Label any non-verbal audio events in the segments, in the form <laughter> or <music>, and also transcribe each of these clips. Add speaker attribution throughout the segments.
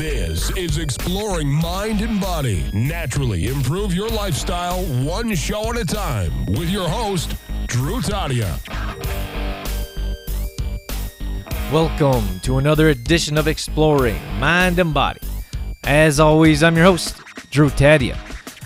Speaker 1: This is Exploring Mind and Body. Naturally improve your lifestyle one show at a time with your host, Drew Tadia.
Speaker 2: Welcome to another edition of Exploring Mind and Body. As always, I'm your host, Drew Tadia.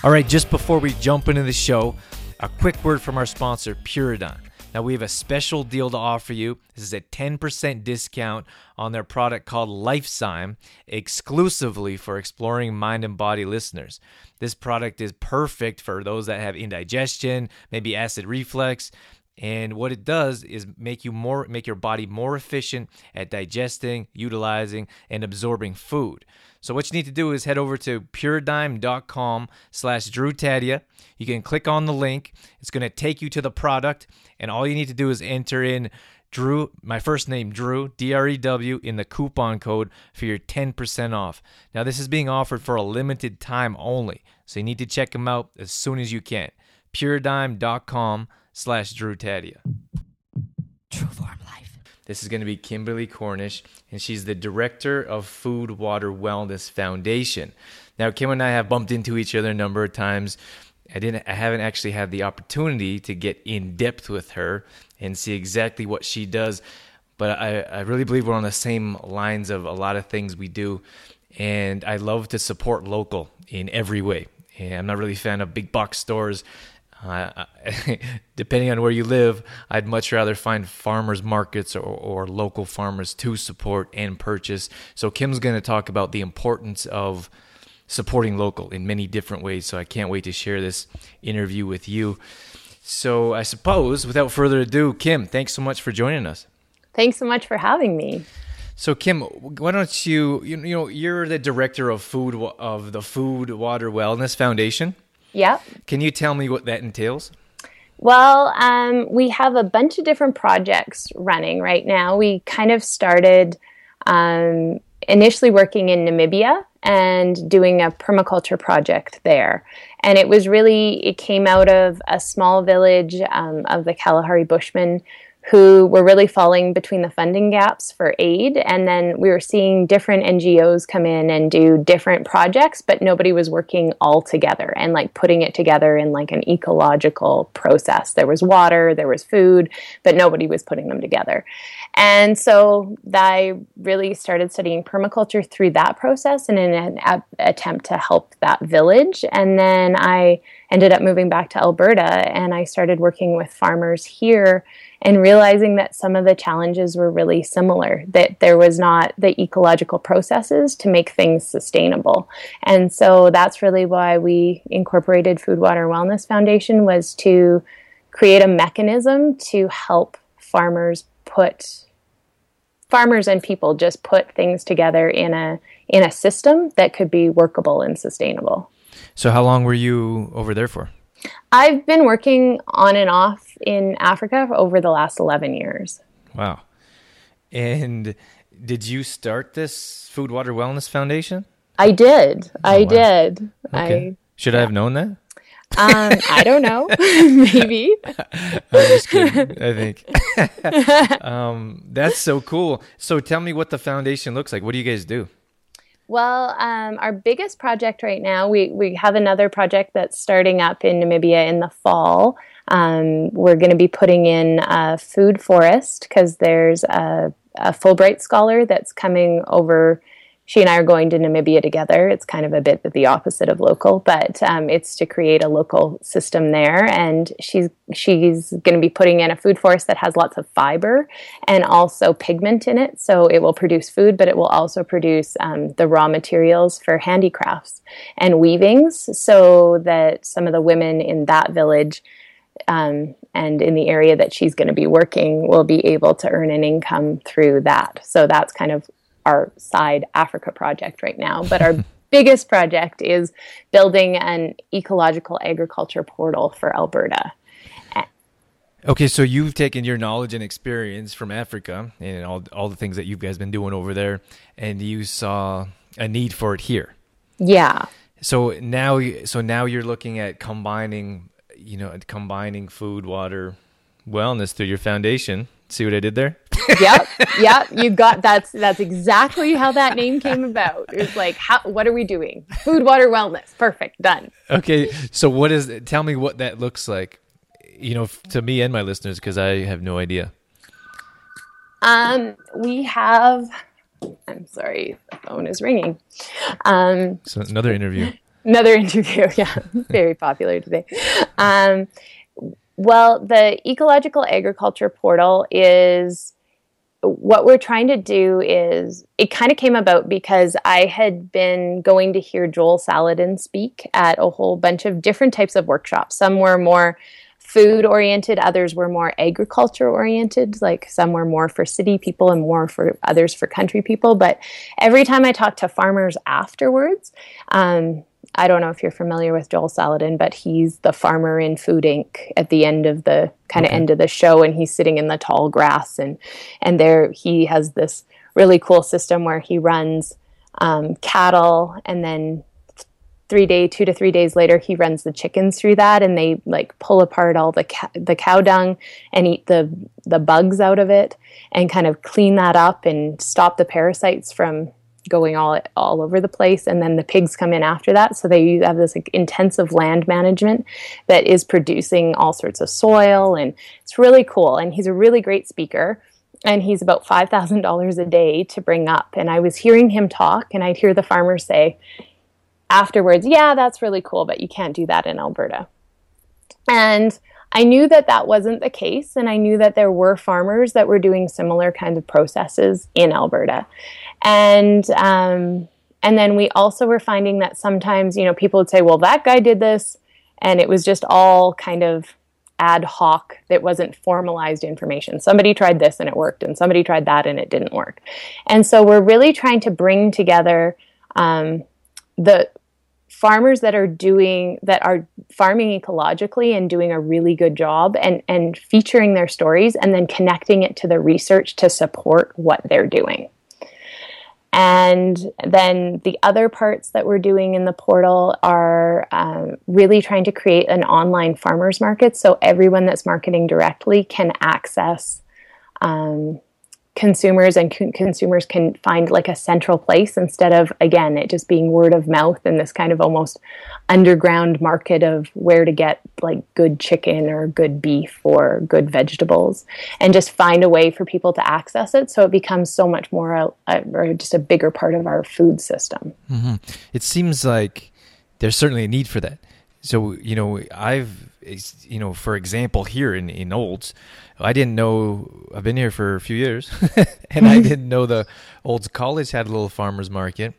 Speaker 2: All right, just before we jump into the show, a quick word from our sponsor, Puridyme. Now, we have a special deal to offer you. This is a 10% discount on their product called LifeZyme, exclusively for Exploring Mind and Body listeners. This product is perfect for those that have indigestion, maybe acid reflux. And what it does is make you more make your body more efficient at digesting, utilizing, and absorbing food. So what you need to do is head over to puridyme.com slash Drew. You can click on the link. It's going to take you to the product. And all you need to do is enter in Drew, my first name, Drew, D R E W, in the coupon code for your 10% off. Now, this is being offered for a limited time only. So you need to check them out as soon as you can. puridyme.com slash Drew Tadia.
Speaker 3: True form life.
Speaker 2: This is going to be Kimberly Cornish, and she's the director of Food Water Wellness Foundation. Now, Kim and I have bumped into each other a number of times. I didn't. I haven't actually had the opportunity to get in depth with her and see exactly what she does. But I, I really believe we're on the same lines of a lot of things we do, and I love to support local in every way. And I'm not really a fan of big box stores. Uh, <laughs> depending on where you live, I'd much rather find farmers markets or, or local farmers to support and purchase. So Kim's going to talk about the importance of supporting local in many different ways. So I can't wait to share this interview with you. So I suppose, without further ado, Kim, thanks so much for joining us.
Speaker 3: Thanks so much for having me.
Speaker 2: So Kim, why don't you you, you know you're the director of food of the Food Water Wellness Foundation?
Speaker 3: Yep.
Speaker 2: Can you tell me what that entails?
Speaker 3: Well, um, we have a bunch of different projects running right now. We kind of started um, initially working in Namibia and doing a permaculture project there. And it was really, it came out of a small village um, of the Kalahari Bushmen who were really falling between the funding gaps for aid. And then we were seeing different NGOs come in and do different projects, but nobody was working all together and like putting it together in like an ecological process. There was water, there was food, but nobody was putting them together. And so I really started studying permaculture through that process and in an a- attempt to help that village. And then I ended up moving back to Alberta and I started working with farmers here and realizing that some of the challenges were really similar, that there was not the ecological processes to make things sustainable. And so that's really why we incorporated Food Water Wellness Foundation was to create a mechanism to help farmers put farmers and people just put things together in a in a system that could be workable and sustainable.
Speaker 2: So how long were you over there for?
Speaker 3: I've been working on and off in Africa over the last 11 years.
Speaker 2: Wow. And did you start this Food Water Wellness Foundation?
Speaker 3: I did.
Speaker 2: Oh,
Speaker 3: I
Speaker 2: wow.
Speaker 3: did.
Speaker 2: Okay.
Speaker 3: I
Speaker 2: Should I have known that?
Speaker 3: Um I don't know. <laughs> Maybe.
Speaker 2: I'm just kidding. I think. <laughs> um, that's so cool. So tell me what the foundation looks like. What do you guys do?
Speaker 3: Well, um, our biggest project right now, we, we have another project that's starting up in Namibia in the fall. Um, we're going to be putting in a food forest because there's a, a Fulbright scholar that's coming over. She and I are going to Namibia together. It's kind of a bit the opposite of local, but um, it's to create a local system there. And she's she's going to be putting in a food forest that has lots of fiber and also pigment in it. So it will produce food, but it will also produce um, the raw materials for handicrafts and weavings, so that some of the women in that village um, and in the area that she's going to be working will be able to earn an income through that. So that's kind of our side Africa project right now. But our <laughs> biggest project is building an ecological agriculture portal for Alberta.
Speaker 2: Okay, so you've taken your knowledge and experience from Africa and all all the things that you guys been doing over there, and you saw a need for it here.
Speaker 3: Yeah.
Speaker 2: So now, so now you're looking at combining, you know, combining food, water, wellness through your foundation. See what I did there?
Speaker 3: Yep, <laughs> yep. You got that's that's exactly how that name came about. It's like, how, what are we doing? Food, water, wellness. Perfect, done.
Speaker 2: Okay, so what is? Tell me what that looks like. You know, to me and my listeners, because I have no idea.
Speaker 3: Um, we have. I'm sorry, the phone is ringing. Um,
Speaker 2: so another interview.
Speaker 3: Another <laughs> interview, yeah, very popular today. Um, well, the ecological agriculture portal is what we're trying to do is it kind of came about because I had been going to hear Joel Salatin speak at a whole bunch of different types of workshops. Some were more food oriented, others were more agriculture oriented, like some were more for city people and more for others for country people. But every time I talked to farmers afterwards, um, I don't know if you're familiar with Joel Salatin, but he's the farmer in Food Inc. at the end of the kind of okay. end of the show, and he's sitting in the tall grass, and and there he has this really cool system where he runs um, cattle, and then three day, two to three days later, he runs the chickens through that, and they like pull apart all the ca- the cow dung and eat the the bugs out of it, and kind of clean that up and stop the parasites from going all all over the place. And then the pigs come in after that. So they have this like, intensive land management that is producing all sorts of soil. And it's really cool. And he's a really great speaker. And he's about $5000 a day to bring up. And i was hearing him talk and i'd hear the farmers say afterwards yeah that's really cool but you can't do that in alberta. And I knew that that wasn't the case, and I knew that there were farmers that were doing similar kinds of processes in Alberta. And um, and then we also were finding that sometimes you know people would say well that guy did this and it was just all kind of ad hoc. That wasn't formalized information. Somebody tried this and it worked and somebody tried that and it didn't work. And so we're really trying to bring together um, the farmers that are doing that are farming ecologically and doing a really good job and and featuring their stories and then connecting it to the research to support what they're doing. And then the other parts that we're doing in the portal are um, really trying to create an online farmers market so everyone that's marketing directly can access um, consumers and con- consumers can find like a central place instead of again it just being word of mouth and this kind of almost underground market of where to get like good chicken or good beef or good vegetables and just find a way for people to access it. So it becomes so much more a, a, or just a bigger part of our food system.
Speaker 2: Mm-hmm. it seems like there's certainly a need for that. So you know i've you know for example here in in olds I didn't know. I've been here for a few years, <laughs> and I didn't know the Olds College had a little farmers market.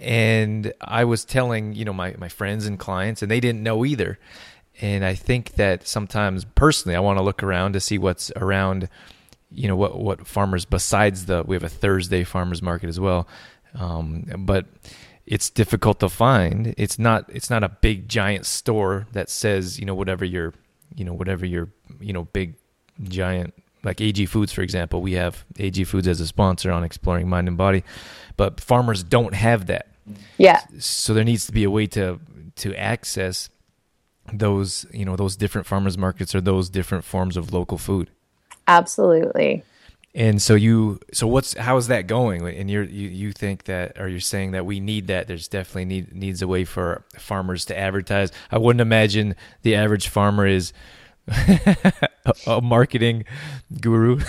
Speaker 2: And I was telling, you know, my my friends and clients, and they didn't know either. And I think that sometimes, personally, I want to look around to see what's around. You know, what what farmers besides the we have a Thursday farmers market as well, um, but it's difficult to find. It's not it's not a big giant store that says you know whatever your you know whatever your you know big giant like AG Foods, for example. We have AG Foods as a sponsor on Exploring Mind and Body, but farmers don't have that.
Speaker 3: Yeah.
Speaker 2: So there needs to be a way to to access those you know those different farmers markets or those different forms of local food.
Speaker 3: Absolutely.
Speaker 2: And so you so what's how is that going? And you're you, you think that or you're saying that we need that. There's definitely need needs a way for farmers to advertise. I wouldn't imagine the average farmer is <laughs> a marketing guru.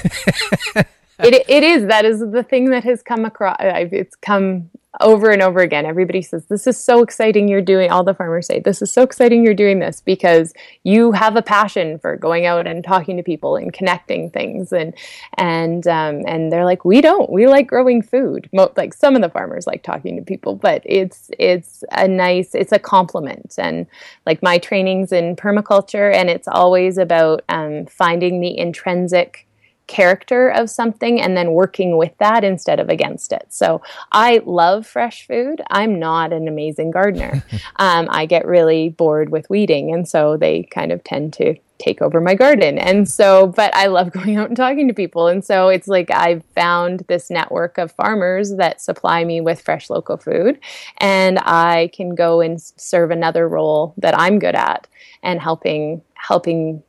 Speaker 2: <laughs>
Speaker 3: it it is that is the thing that has come across. It's come over and over again. Everybody says, This is so exciting you're doing, all the farmers say, This is so exciting you're doing this because you have a passion for going out and talking to people and connecting things. And, and, um, and they're like, We don't. We like growing food. Like some of the farmers like talking to people, but it's, it's a nice, it's a compliment. And like my trainings in permaculture, and it's always about um, finding the intrinsic character of something and then working with that instead of against it. So I love fresh food. I'm not an amazing gardener. <laughs> um, I get really bored with weeding, and so they kind of tend to take over my garden. And so, but I love <laughs> going out and talking to people. And so it's like I've found this network of farmers that supply me with fresh local food, and I can go and serve another role that I'm good at and helping helping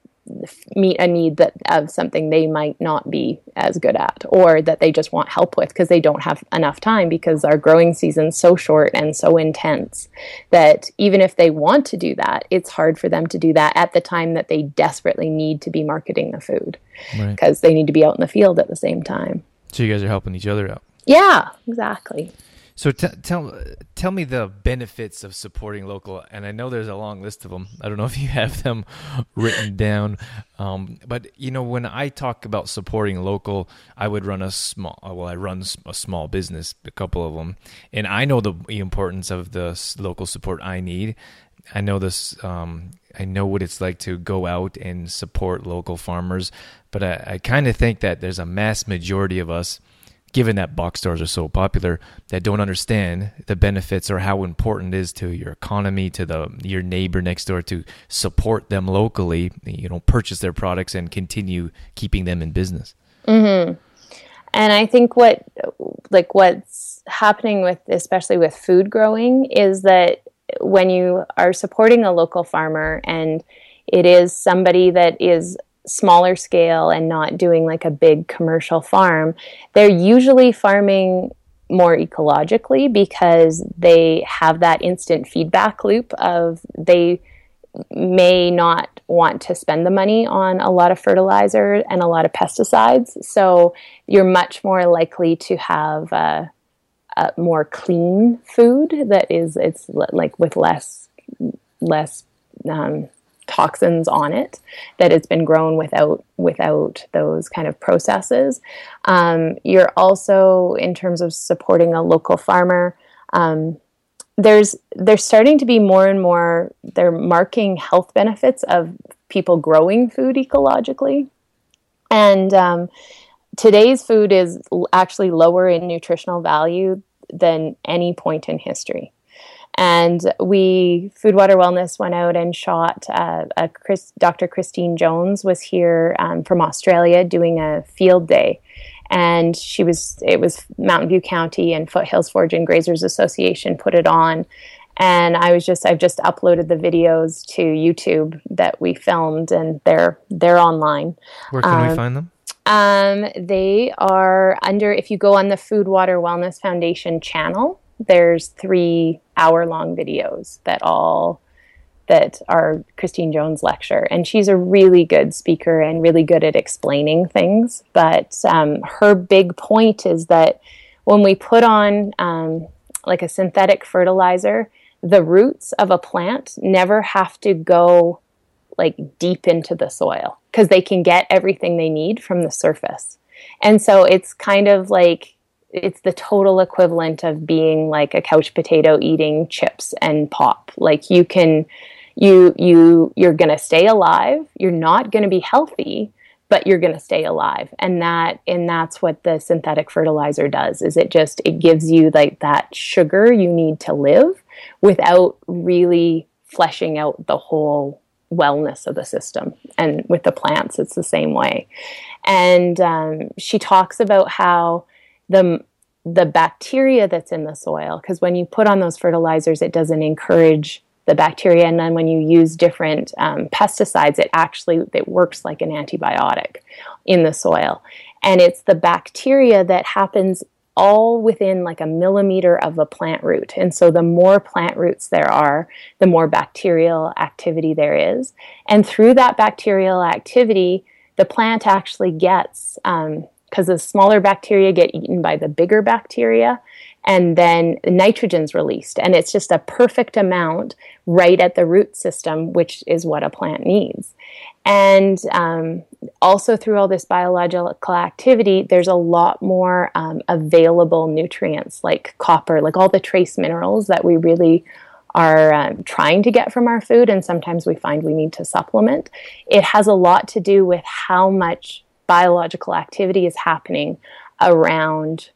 Speaker 3: meet a need that of something they might not be as good at or that they just want help with because they don't have enough time because our growing season's so short and so intense that even if they want to do that it's hard for them to do that at the time that they desperately need to be marketing the food because right. they need to be out in the field at the same time.
Speaker 2: So you guys are helping each other out.
Speaker 3: Yeah exactly
Speaker 2: so t- tell tell me the benefits of supporting local, and I know there's a long list of them. I don't know <laughs> if you have them written down, um, but you know when I talk about supporting local, I would run a small. Uh, well, I run a small business, a couple of them, and I know the importance of the local support I need. I know this. Um, I know what it's like to go out and support local farmers, but I, I kind of think that there's a mass majority of us given that box stores are so popular that don't understand the benefits or how important it is to your economy to the your neighbor next door to support them locally you know purchase their products and continue keeping them in business
Speaker 3: mm-hmm. and i think what like what's happening with especially with food growing is that when you are supporting a local farmer and it is somebody that is smaller scale and not doing like a big commercial farm, they're usually farming more ecologically because they have that instant feedback loop of they may not want to spend the money on a lot of fertilizer and a lot of pesticides. So you're much more likely to have a, a more clean food that is it's like with less less um, toxins on it that it's been grown without without those kind of processes. Um, you're also in terms of supporting a local farmer. Um, there's there's starting to be more and more they're marking health benefits of people growing food ecologically, and um, today's food is actually lower in nutritional value than any point in history. And we, Food Water Wellness, went out and shot. Uh, a Chris, Dr. Christine Jones was here um, from Australia doing a field day, and she was. It was Mountain View County and Foothills Forage and Grazers Association put it on, and I was just I've just uploaded the videos to YouTube that we filmed, and they're they're online.
Speaker 2: Where can um, we find them?
Speaker 3: Um, they are under if you go on the Food Water Wellness Foundation channel there's three hour long videos that all that are Christine Jones lecture, and she's a really good speaker and really good at explaining things. But um, her big point is that when we put on um, like a synthetic fertilizer, the roots of a plant never have to go like deep into the soil because they can get everything they need from the surface. And so it's kind of like it's the total equivalent of being like a couch potato eating chips and pop. Like you can you you you're going to stay alive. You're not going to be healthy, but you're going to stay alive. And that and that's what the synthetic fertilizer does. Is it just it gives you like that sugar you need to live without really fleshing out the whole wellness of the system. And with the plants, it's the same way. And um, she talks about how the the bacteria that's in the soil because when you put on those fertilizers it doesn't encourage the bacteria. And then when you use different um, pesticides it actually it works like an antibiotic in the soil. And it's the bacteria that happens all within like a millimeter of a plant root. And so the more plant roots there are the more bacterial activity there is. And through that bacterial activity the plant actually gets um, because the smaller bacteria get eaten by the bigger bacteria and then nitrogen's released and it's just a perfect amount right at the root system which is what a plant needs. And um, also through all this biological activity there's a lot more um, available nutrients like copper like all the trace minerals that we really are um, trying to get from our food and sometimes we find we need to supplement. It has a lot to do with how much biological activity is happening around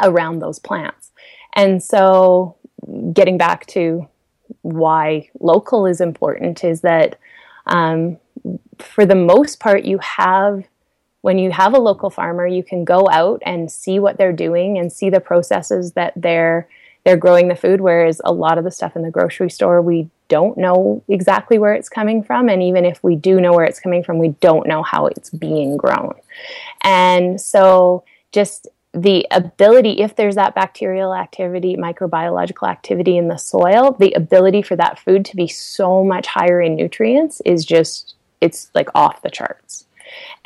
Speaker 3: around those plants. And so getting back to why local is important is that um, for the most part you have when you have a local farmer you can go out and see what they're doing and see the processes that they're they're growing the food whereas a lot of the stuff in the grocery store we don't know exactly where it's coming from. And even if we do know where it's coming from, we don't know how it's being grown. And so, just the ability, if there's that bacterial activity, microbiological activity in the soil, the ability for that food to be so much higher in nutrients is just, it's like off the charts.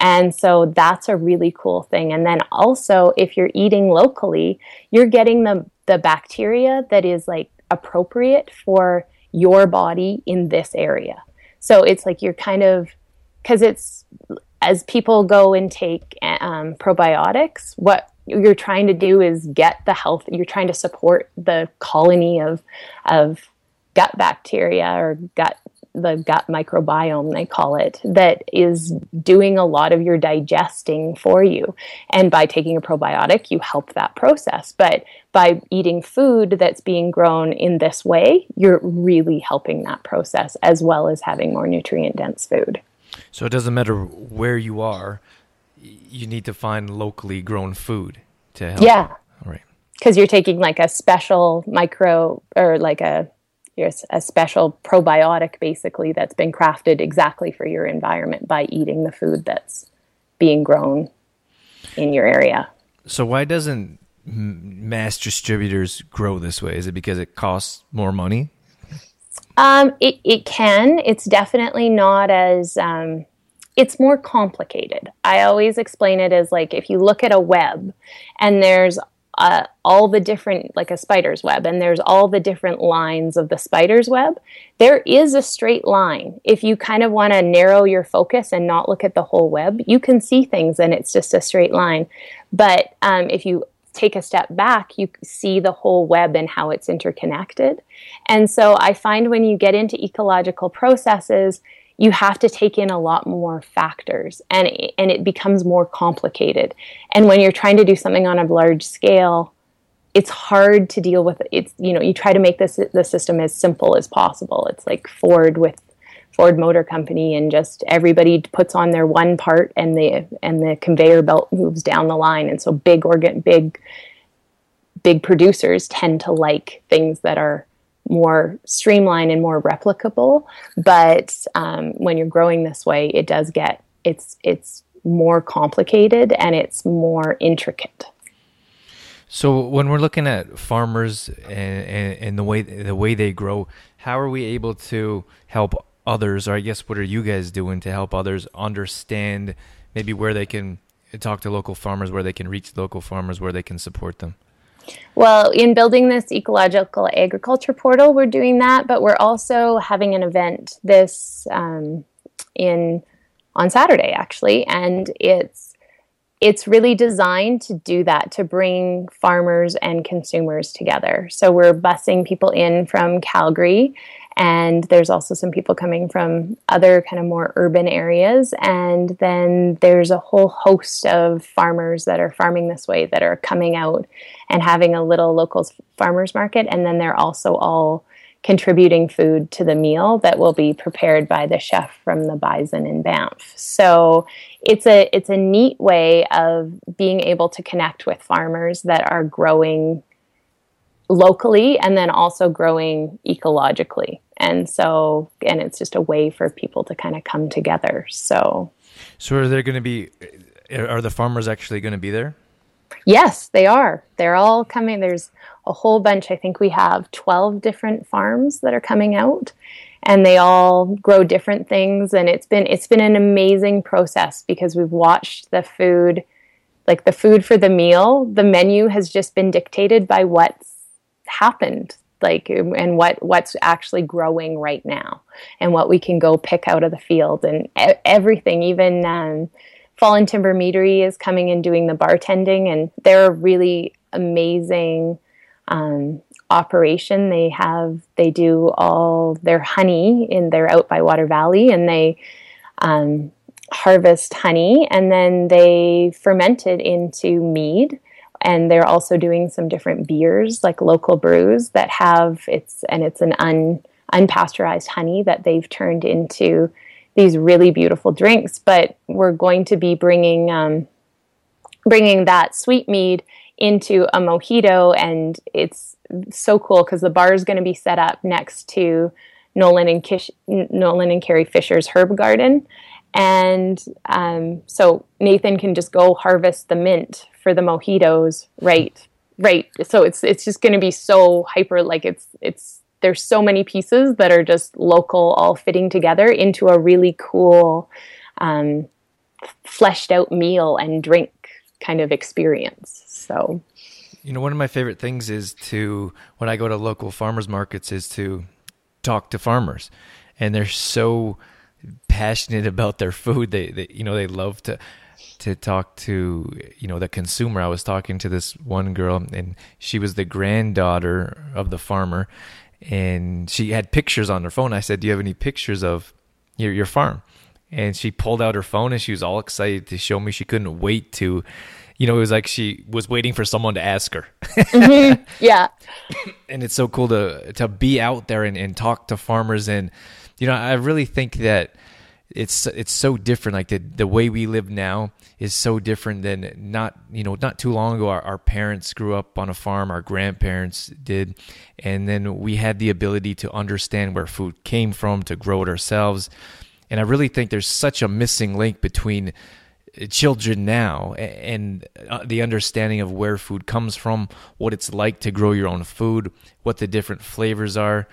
Speaker 3: And so that's a really cool thing. And then also, if you're eating locally, you're getting the, the bacteria that is like appropriate for your body in this area. So it's like you're kind of, because it's, as people go and take um, probiotics, what you're trying to do is get the health, you're trying to support the colony of, of gut bacteria or gut the gut microbiome, they call it, that is doing a lot of your digesting for you. And by taking a probiotic, you help that process. But by eating food that's being grown in this way, you're really helping that process as well as having more nutrient dense food.
Speaker 2: So it doesn't matter where you are, you need to find locally grown food to help.
Speaker 3: Yeah.
Speaker 2: All right.
Speaker 3: Because you're taking like a special micro or like a there's a special probiotic basically that's been crafted exactly for your environment by eating the food that's being grown in your area.
Speaker 2: So why doesn't mass distributors grow this way? Is it because it costs more money?
Speaker 3: Um, it, it can. It's definitely not as, um, it's more complicated. I always explain it as like if you look at a web and there's uh, all the different, like a spider's web, and there's all the different lines of the spider's web, there is a straight line. If you kind of want to narrow your focus and not look at the whole web, you can see things and it's just a straight line. But um, if you take a step back, you see the whole web and how it's interconnected. And so I find when you get into ecological processes, you have to take in a lot more factors and it, and it becomes more complicated. And when you're trying to do something on a large scale, it's hard to deal with it's you know you try to make this the system as simple as possible. It's like Ford with Ford Motor Company and just everybody puts on their one part and the and the conveyor belt moves down the line and so big organ big big producers tend to like things that are more streamlined and more replicable. But um, when you're growing this way, it does get it's it's more complicated and it's more intricate.
Speaker 2: So when we're looking at farmers and, and, and, the way the way they grow, how are we able to help others, or I guess what are you guys doing to help others understand maybe where they can talk to local farmers, where they can reach local farmers, where they can support them?
Speaker 3: Well, in building this ecological agriculture portal, we're doing that, but we're also having an event this um, in on Saturday actually, and it's it's really designed to do that to bring farmers and consumers together. So we're busing people in from Calgary and there's also some people coming from other kind of more urban areas. And then there's a whole host of farmers that are farming this way that are coming out and having a little local farmers market. And then they're also all contributing food to the meal that will be prepared by the chef from the bison in banff. So it's a it's a neat way of being able to connect with farmers that are growing locally and then also growing ecologically. And so, and it's just a way for people to kind of come together. So,
Speaker 2: so are there going to be, are the farmers actually going to be there?
Speaker 3: Yes, they are. They're all coming. There's a whole bunch. I think we have 12 different farms that are coming out and they all grow different things and it's been it's been an amazing process because we've watched the food like the food for the meal, the menu has just been dictated by what's happened like and what what's actually growing right now and what we can go pick out of the field and everything. Even um, fallen timber meadery is coming and doing the bartending and they're a really amazing um, operation. They have they do all their honey in their out by water valley and they um, harvest honey and then they ferment it into mead and they're also doing some different beers like local brews that have it's and it's an un unpasteurized honey that they've turned into these really beautiful drinks. But we're going to be bringing um, bringing that sweet mead into a mojito. And it's so cool because the bar is going to be set up next to Nolan and Kish, Nolan and Carrie Fisher's herb garden, and um, so Nathan can just go harvest the mint for the mojitos right? Right. So it's it's just going to be so hyper like it's it's there's so many pieces that are just local all fitting together into a really cool um, fleshed out meal and drink kind of experience. So.
Speaker 2: You know one of my favorite things is to when i go to local farmers markets is to talk to farmers. And they're so passionate <laughs> about their food. They, they you know they love to to talk to you know the consumer. I was talking to this one girl, and she was the granddaughter of the farmer, and she had pictures on her phone. I said, "Do you have any pictures of your your farm?" And she pulled out her phone, and she was all excited to show me. She couldn't wait to, you know, it was like she was waiting for someone to ask her.
Speaker 3: mm-hmm. Yeah, <laughs>
Speaker 2: and it's so cool to to be out there and, and talk to farmers, and you know, I really think that it's it's so different. Like the the way we live now is so different than not you know not too long ago our, our parents grew up on a farm our grandparents did. And then we had the ability to understand where food came from to grow it ourselves. And i really think there's such a missing link between children now and uh, the understanding of where food comes from what it's like to grow your own food what the different flavors are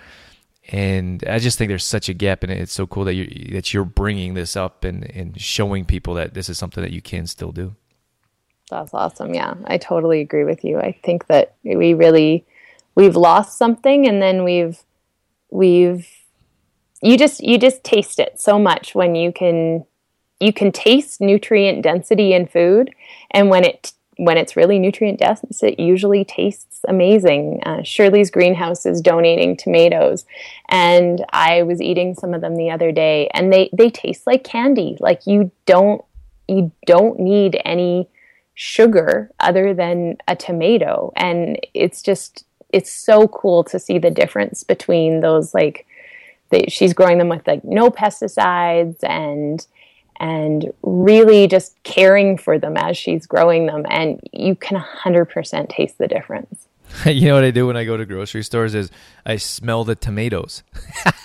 Speaker 2: and I just think there's such a gap it. It's so cool that you that you're bringing this up and and showing people that this is something that you can still do.
Speaker 3: That's awesome. Yeah, I totally agree with you. I think that we really we've lost something, and then we've we've you just you just taste it so much when you can you can taste nutrient density in food, and when it when it's really nutrient dense, it usually tastes amazing. Uh, Shirley's greenhouse is donating tomatoes, and I was eating some of them the other day, and they they taste like candy. Like you don't you don't need any sugar other than a tomato, and it's just it's so cool to see the difference between those like. She's growing them with like no pesticides and and really just caring for them as she's growing them. And you can 100% taste the difference. <laughs>
Speaker 2: you know what I do when I go to grocery stores is I smell the tomatoes, <laughs>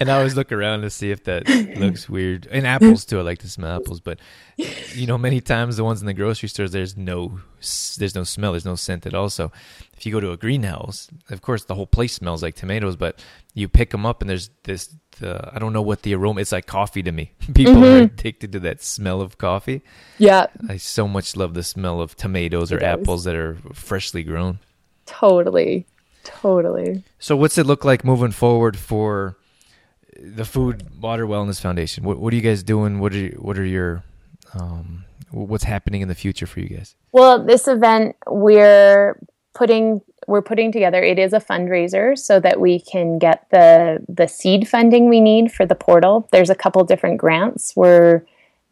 Speaker 2: and I always look around to see if that <laughs> looks weird. And apples too, I like to smell apples. But you know, many times the ones in the grocery stores, there's no, there's no smell, there's no scent at all. So if you go to a greenhouse, of course the whole place smells like tomatoes, but you pick them up and there's this uh, I don't know what the aroma. It's like coffee to me. <laughs> People mm-hmm. are addicted to that smell of coffee.
Speaker 3: Yeah,
Speaker 2: I so much love the smell of tomatoes or apples that are freshly grown.
Speaker 3: Totally, totally.
Speaker 2: So, what's it look like moving forward for the Food Water Wellness Foundation? What, what are you guys doing? What are you, what are your um, what's happening in the future for you guys?
Speaker 3: Well, this event we're putting we're putting together it is a fundraiser so that we can get the the seed funding we need for the portal there's a couple different grants we're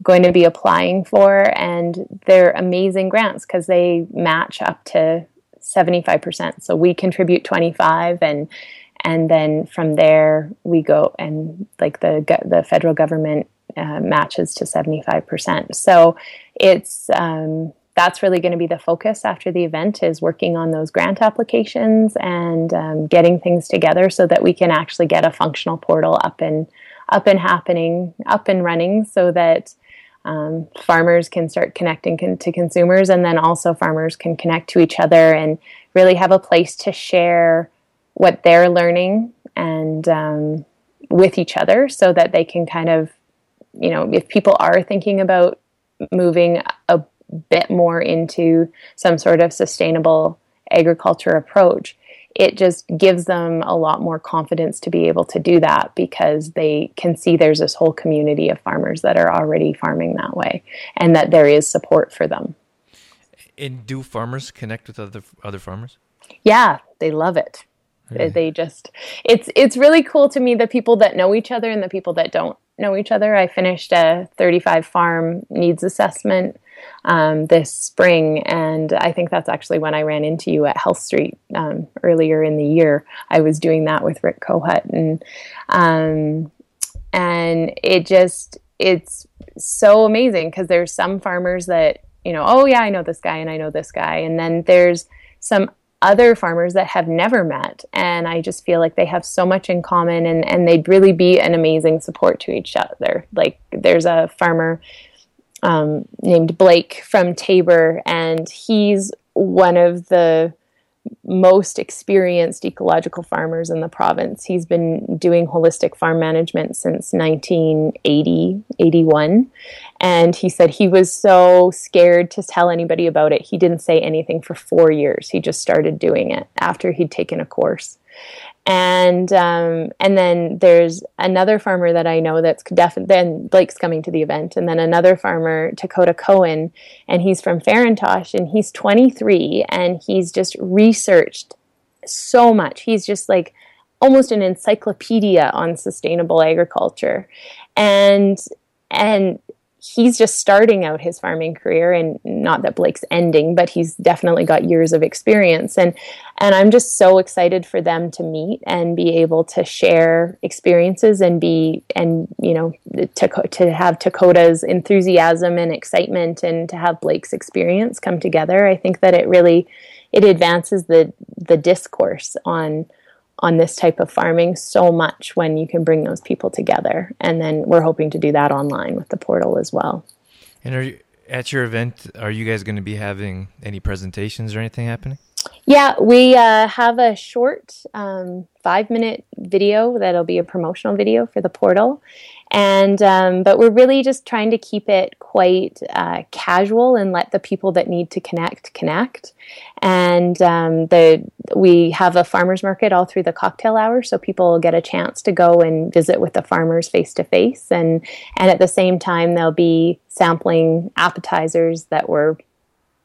Speaker 3: going to be applying for and they're amazing grants because they match up to 75% so we contribute 25 and and then from there we go and like the the federal government uh, matches to 75% so it's um, that's really going to be the focus after the event is working on those grant applications and um, getting things together so that we can actually get a functional portal up and up and happening up and running so that um, farmers can start connecting con- to consumers and then also farmers can connect to each other and really have a place to share what they're learning and um, with each other so that they can kind of you know if people are thinking about moving a bit more into some sort of sustainable agriculture approach, it just gives them a lot more confidence to be able to do that because they can see there's this whole community of farmers that are already farming that way and that there is support for them.
Speaker 2: And do farmers connect with other other farmers?
Speaker 3: Yeah, they love it. Really? They just it's it's really cool to me the people that know each other and the people that don't know each other. I finished a 35 farm needs assessment um, this spring. And I think that's actually when I ran into you at Health Street um, earlier in the year. I was doing that with Rick Cohut, And, um, and it just, it's so amazing because there's some farmers that, you know, oh yeah, I know this guy and I know this guy. And then there's some other farmers that have never met. And i just feel like they have so much in common and, and they'd really be an amazing support to each other. Like there's a farmer um, named blake from Taber and he's one of the most experienced ecological farmers in the province. He's been doing holistic farm management since 1980, 81. And he said he was so scared to tell anybody about it. He didn't say anything for four years. He just started doing it after he'd taken a course and um, and then there's another farmer that I know that's definitely then Blake's coming to the event, and then another farmer Dakota Cohen, and he's from Ferintosh, and he's 23, and he's just researched so much. He's just like almost an encyclopedia on sustainable agriculture, and and he's just starting out his farming career and not that Blake's ending but he's definitely got years of experience. And and I'm just so excited for them to meet and be able to share experiences and be and you know to to have Dakota's enthusiasm and excitement and to have Blake's experience come together. I think that it really it advances the the discourse on on this type of farming so much when you can bring those people together. And then we're hoping to do that online with the portal as well.
Speaker 2: And are you, at your event, are you guys going to be having any presentations or anything happening?
Speaker 3: Yeah, we uh, have a short um, five minute video that'll be a promotional video for the portal and um, but we're really just trying to keep it quite uh, casual and let the people that need to connect connect. And um, the we have a farmers market all through the cocktail hour so people get a chance to go and visit with the farmers face to face and and at the same time they'll be sampling appetizers that were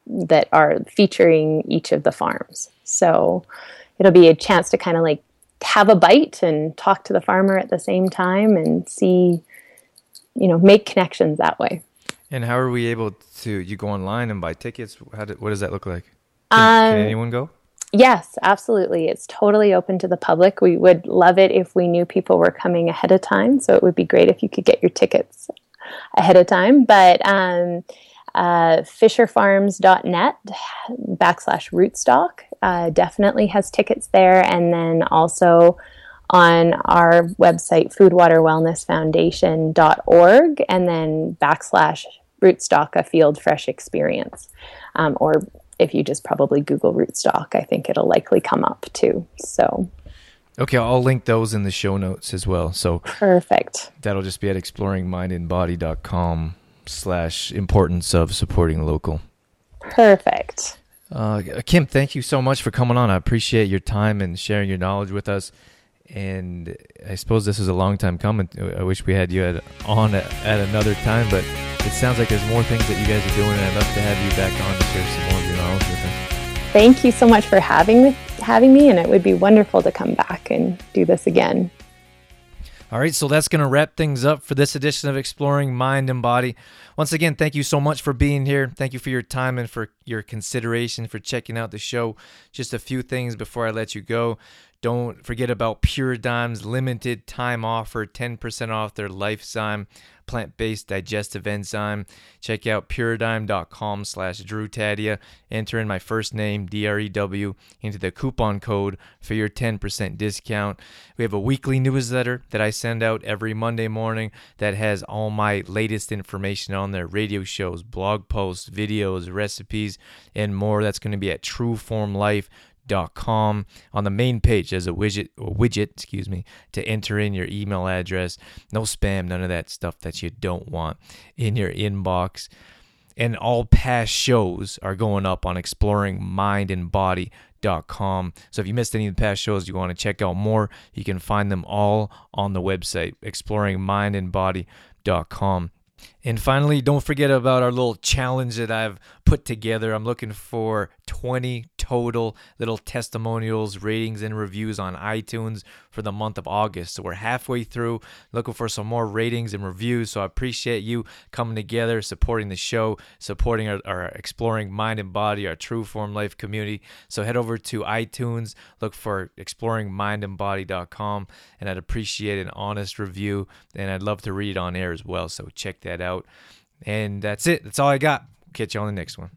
Speaker 3: that are featuring each of the farms. So it'll be a chance to kind of like have a bite and talk to the farmer at the same time and see, you know, make connections that way.
Speaker 2: And how are we able to? You go online and buy tickets. How do, what does that look like? Can, um, can anyone go?
Speaker 3: Yes, absolutely. It's totally open to the public. We would love it if we knew people were coming ahead of time. So it would be great if you could get your tickets ahead of time. But um, uh, fisherfarms.net backslash rootstock uh, definitely has tickets there. And then also on our website, foodwaterwellnessfoundation.org, and then backslash rootstock, a field fresh experience. Um, or if you just probably Google rootstock, I think it'll likely come up too. So.
Speaker 2: Okay, I'll link those in the show notes as well. So
Speaker 3: perfect.
Speaker 2: That'll just be at exploringmindandbody.com slash importance of supporting local.
Speaker 3: Perfect.
Speaker 2: Uh, Kim, thank you so much for coming on. I appreciate your time and sharing your knowledge with us. And I suppose this is a long time coming. I wish we had you at, on at, at, another time, but it sounds like there's more things that you guys are doing, and I'd love to have you back on to share some more of your knowledge with us.
Speaker 3: Thank you so much for having having me, and it would be wonderful to come back and do this again.
Speaker 2: All right, so that's going to wrap things up for this edition of Exploring Mind and Body. Once again, thank you so much for being here. Thank you for your time and for your consideration for checking out the show. Just a few things before I let you go. Don't forget about Puridyme's limited time offer 10% off their Lifezyme plant based digestive enzyme. Check out puridyme.com slash drewtadia. Enter in my first name, D R E W, into the coupon code for your 10% discount. We have a weekly newsletter that I send out every Monday morning that has all my latest information on there radio shows, blog posts, videos, recipes, and more. That's going to be at trueformlife.com com. On the main page, there's a widget, or widget, excuse me, to enter in your email address. No spam, none of that stuff that you don't want in your inbox. And all past shows are going up on exploringmindandbody.com. So if you missed any of the past shows, you want to check out more, you can find them all on the website, exploringmindandbody.com. And finally, don't forget about our little challenge that I've put together. I'm looking for 20 total little testimonials, ratings, and reviews on iTunes for the month of August. So we're halfway through, looking for some more ratings and reviews. So I appreciate you coming together, supporting the show, supporting our, our Exploring Mind and Body, our True Form Life community. So head over to iTunes, look for exploringmindandbody.com, and I'd appreciate an honest review. And I'd love to read on air as well. So check that out. And that's it. That's all I got. Catch you on the next one.